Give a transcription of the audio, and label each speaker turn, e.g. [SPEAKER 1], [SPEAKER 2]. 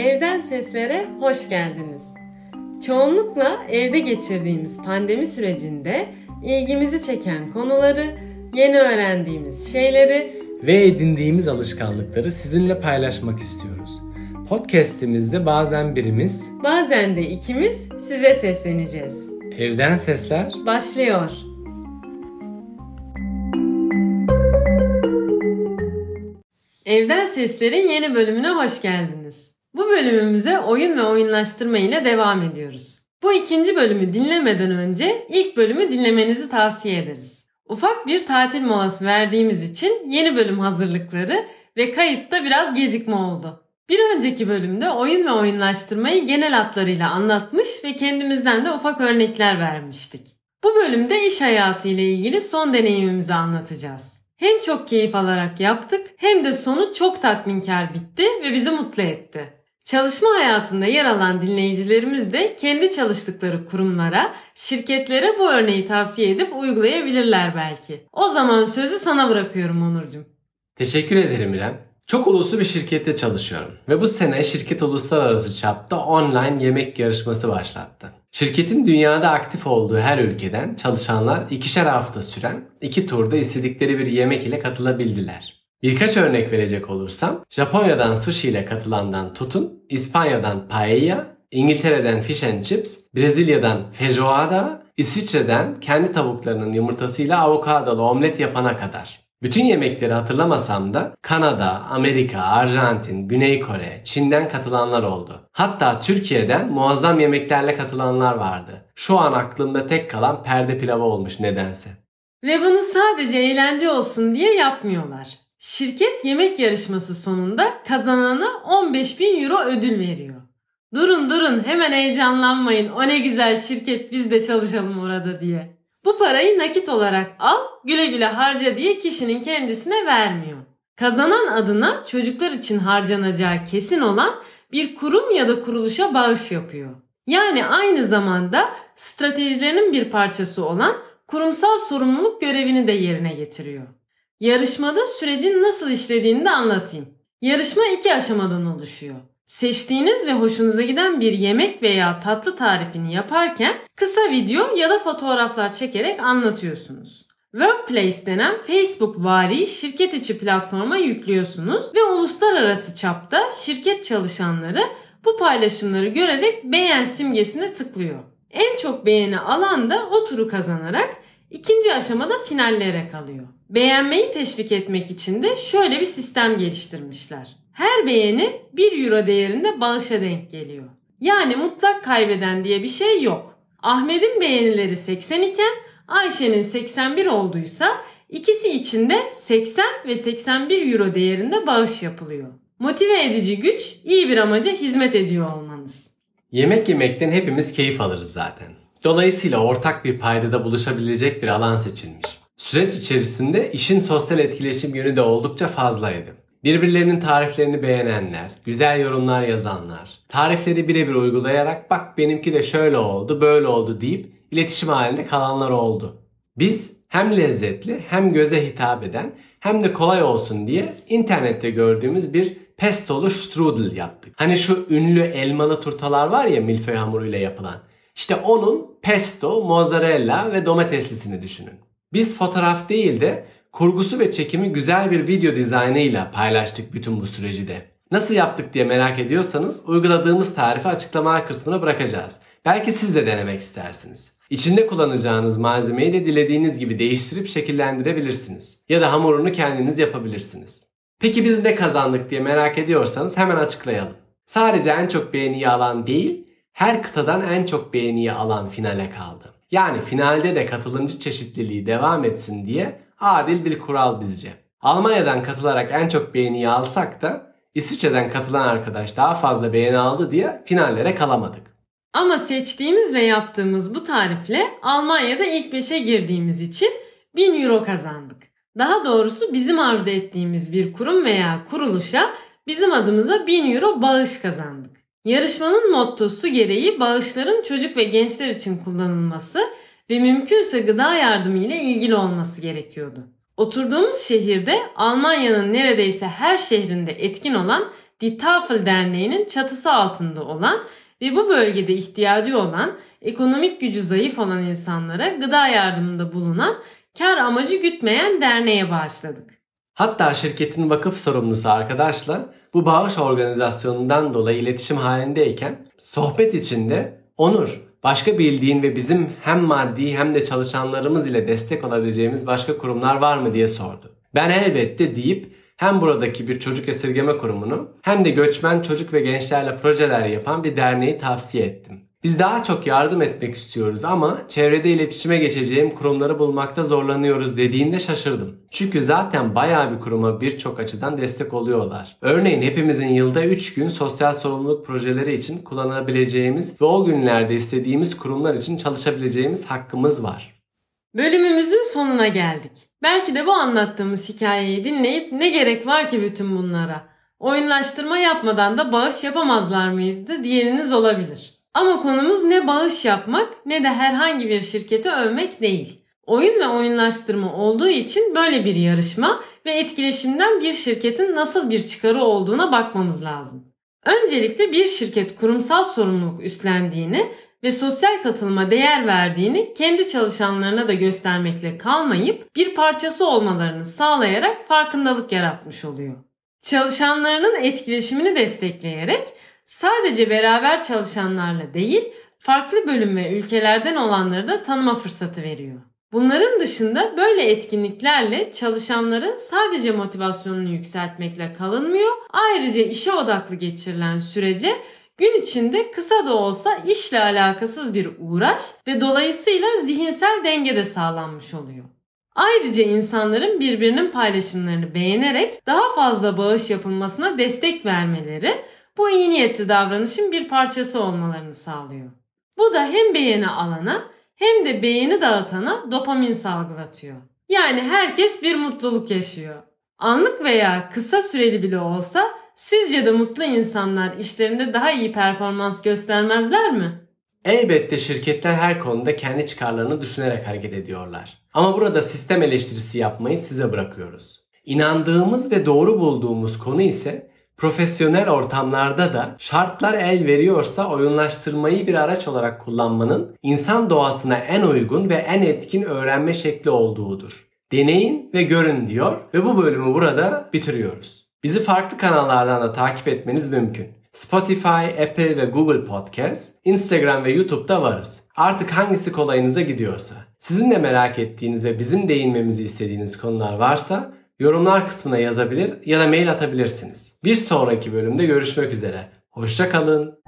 [SPEAKER 1] Evden Seslere hoş geldiniz. Çoğunlukla evde geçirdiğimiz pandemi sürecinde ilgimizi çeken konuları, yeni öğrendiğimiz şeyleri
[SPEAKER 2] ve edindiğimiz alışkanlıkları sizinle paylaşmak istiyoruz. Podcast'imizde bazen birimiz,
[SPEAKER 1] bazen de ikimiz size sesleneceğiz.
[SPEAKER 2] Evden Sesler
[SPEAKER 1] başlıyor. Evden Sesler'in yeni bölümüne hoş geldiniz. Bu bölümümüze oyun ve oyunlaştırma ile devam ediyoruz. Bu ikinci bölümü dinlemeden önce ilk bölümü dinlemenizi tavsiye ederiz. Ufak bir tatil molası verdiğimiz için yeni bölüm hazırlıkları ve kayıtta biraz gecikme oldu. Bir önceki bölümde oyun ve oyunlaştırmayı genel hatlarıyla anlatmış ve kendimizden de ufak örnekler vermiştik. Bu bölümde iş hayatı ile ilgili son deneyimimizi anlatacağız. Hem çok keyif alarak yaptık hem de sonu çok tatminkar bitti ve bizi mutlu etti. Çalışma hayatında yer alan dinleyicilerimiz de kendi çalıştıkları kurumlara, şirketlere bu örneği tavsiye edip uygulayabilirler belki. O zaman sözü sana bırakıyorum Onurcuğum.
[SPEAKER 2] Teşekkür ederim İrem. Çok uluslu bir şirkette çalışıyorum ve bu sene şirket uluslararası çapta online yemek yarışması başlattı. Şirketin dünyada aktif olduğu her ülkeden çalışanlar ikişer hafta süren iki turda istedikleri bir yemek ile katılabildiler. Birkaç örnek verecek olursam Japonya'dan sushi ile katılandan tutun, İspanya'dan paella, İngiltere'den fish and chips, Brezilya'dan feijoada, İsviçre'den kendi tavuklarının yumurtasıyla avokadolu omlet yapana kadar. Bütün yemekleri hatırlamasam da Kanada, Amerika, Arjantin, Güney Kore, Çin'den katılanlar oldu. Hatta Türkiye'den muazzam yemeklerle katılanlar vardı. Şu an aklımda tek kalan perde pilavı olmuş nedense.
[SPEAKER 1] Ve bunu sadece eğlence olsun diye yapmıyorlar. Şirket yemek yarışması sonunda kazanana 15 bin euro ödül veriyor. Durun durun hemen heyecanlanmayın o ne güzel şirket biz de çalışalım orada diye. Bu parayı nakit olarak al, güle güle harca diye kişinin kendisine vermiyor. Kazanan adına çocuklar için harcanacağı kesin olan bir kurum ya da kuruluşa bağış yapıyor. Yani aynı zamanda stratejilerinin bir parçası olan kurumsal sorumluluk görevini de yerine getiriyor. Yarışmada sürecin nasıl işlediğini de anlatayım. Yarışma iki aşamadan oluşuyor. Seçtiğiniz ve hoşunuza giden bir yemek veya tatlı tarifini yaparken kısa video ya da fotoğraflar çekerek anlatıyorsunuz. Workplace denen Facebook vari şirket içi platforma yüklüyorsunuz ve uluslararası çapta şirket çalışanları bu paylaşımları görerek beğen simgesine tıklıyor. En çok beğeni alan da o turu kazanarak ikinci aşamada finallere kalıyor. Beğenmeyi teşvik etmek için de şöyle bir sistem geliştirmişler. Her beğeni 1 euro değerinde bağışa denk geliyor. Yani mutlak kaybeden diye bir şey yok. Ahmet'in beğenileri 80 iken Ayşe'nin 81 olduysa ikisi için de 80 ve 81 euro değerinde bağış yapılıyor. Motive edici güç iyi bir amaca hizmet ediyor olmanız.
[SPEAKER 2] Yemek yemekten hepimiz keyif alırız zaten. Dolayısıyla ortak bir paydada buluşabilecek bir alan seçilmiş. Süreç içerisinde işin sosyal etkileşim yönü de oldukça fazlaydı. Birbirlerinin tariflerini beğenenler, güzel yorumlar yazanlar, tarifleri birebir uygulayarak bak benimki de şöyle oldu, böyle oldu deyip iletişim halinde kalanlar oldu. Biz hem lezzetli hem göze hitap eden hem de kolay olsun diye internette gördüğümüz bir pestolu strudel yaptık. Hani şu ünlü elmalı turtalar var ya milföy hamuruyla yapılan. İşte onun pesto, mozzarella ve domateslisini düşünün. Biz fotoğraf değil de kurgusu ve çekimi güzel bir video dizaynıyla paylaştık bütün bu süreci de. Nasıl yaptık diye merak ediyorsanız uyguladığımız tarifi açıklamalar kısmına bırakacağız. Belki siz de denemek istersiniz. İçinde kullanacağınız malzemeyi de dilediğiniz gibi değiştirip şekillendirebilirsiniz. Ya da hamurunu kendiniz yapabilirsiniz. Peki biz ne kazandık diye merak ediyorsanız hemen açıklayalım. Sadece en çok beğeniyi alan değil, her kıtadan en çok beğeniyi alan finale kaldı. Yani finalde de katılımcı çeşitliliği devam etsin diye adil bir kural bizce. Almanya'dan katılarak en çok beğeniyi alsak da İsviçre'den katılan arkadaş daha fazla beğeni aldı diye finallere kalamadık.
[SPEAKER 1] Ama seçtiğimiz ve yaptığımız bu tarifle Almanya'da ilk 5'e girdiğimiz için 1000 euro kazandık. Daha doğrusu bizim arzu ettiğimiz bir kurum veya kuruluşa bizim adımıza 1000 euro bağış kazandık. Yarışmanın mottosu gereği bağışların çocuk ve gençler için kullanılması ve mümkünse gıda yardımı ile ilgili olması gerekiyordu. Oturduğumuz şehirde Almanya'nın neredeyse her şehrinde etkin olan Die Tafel Derneği'nin çatısı altında olan ve bu bölgede ihtiyacı olan ekonomik gücü zayıf olan insanlara gıda yardımında bulunan kar amacı gütmeyen derneğe bağışladık.
[SPEAKER 2] Hatta şirketin vakıf sorumlusu arkadaşla bu bağış organizasyonundan dolayı iletişim halindeyken sohbet içinde Onur başka bildiğin ve bizim hem maddi hem de çalışanlarımız ile destek olabileceğimiz başka kurumlar var mı diye sordu. Ben elbette deyip hem buradaki bir çocuk esirgeme kurumunu hem de göçmen çocuk ve gençlerle projeler yapan bir derneği tavsiye ettim. Biz daha çok yardım etmek istiyoruz ama çevrede iletişime geçeceğim kurumları bulmakta zorlanıyoruz dediğinde şaşırdım. Çünkü zaten bayağı bir kuruma birçok açıdan destek oluyorlar. Örneğin hepimizin yılda 3 gün sosyal sorumluluk projeleri için kullanabileceğimiz ve o günlerde istediğimiz kurumlar için çalışabileceğimiz hakkımız var.
[SPEAKER 1] Bölümümüzün sonuna geldik. Belki de bu anlattığımız hikayeyi dinleyip ne gerek var ki bütün bunlara? Oyunlaştırma yapmadan da bağış yapamazlar mıydı diyeniniz olabilir. Ama konumuz ne bağış yapmak ne de herhangi bir şirketi övmek değil. Oyun ve oyunlaştırma olduğu için böyle bir yarışma ve etkileşimden bir şirketin nasıl bir çıkarı olduğuna bakmamız lazım. Öncelikle bir şirket kurumsal sorumluluk üstlendiğini ve sosyal katılıma değer verdiğini kendi çalışanlarına da göstermekle kalmayıp bir parçası olmalarını sağlayarak farkındalık yaratmış oluyor. Çalışanlarının etkileşimini destekleyerek sadece beraber çalışanlarla değil, farklı bölüm ve ülkelerden olanları da tanıma fırsatı veriyor. Bunların dışında böyle etkinliklerle çalışanların sadece motivasyonunu yükseltmekle kalınmıyor, ayrıca işe odaklı geçirilen sürece gün içinde kısa da olsa işle alakasız bir uğraş ve dolayısıyla zihinsel denge de sağlanmış oluyor. Ayrıca insanların birbirinin paylaşımlarını beğenerek daha fazla bağış yapılmasına destek vermeleri bu iyi niyetli davranışın bir parçası olmalarını sağlıyor. Bu da hem beğeni alana hem de beğeni dağıtana dopamin salgılatıyor. Yani herkes bir mutluluk yaşıyor. Anlık veya kısa süreli bile olsa sizce de mutlu insanlar işlerinde daha iyi performans göstermezler mi?
[SPEAKER 2] Elbette şirketler her konuda kendi çıkarlarını düşünerek hareket ediyorlar. Ama burada sistem eleştirisi yapmayı size bırakıyoruz. İnandığımız ve doğru bulduğumuz konu ise profesyonel ortamlarda da şartlar el veriyorsa oyunlaştırmayı bir araç olarak kullanmanın insan doğasına en uygun ve en etkin öğrenme şekli olduğudur. Deneyin ve görün diyor ve bu bölümü burada bitiriyoruz. Bizi farklı kanallardan da takip etmeniz mümkün. Spotify, Apple ve Google Podcast, Instagram ve YouTube'da varız. Artık hangisi kolayınıza gidiyorsa. Sizin de merak ettiğiniz ve bizim değinmemizi istediğiniz konular varsa yorumlar kısmına yazabilir ya da mail atabilirsiniz. Bir sonraki bölümde görüşmek üzere. Hoşçakalın.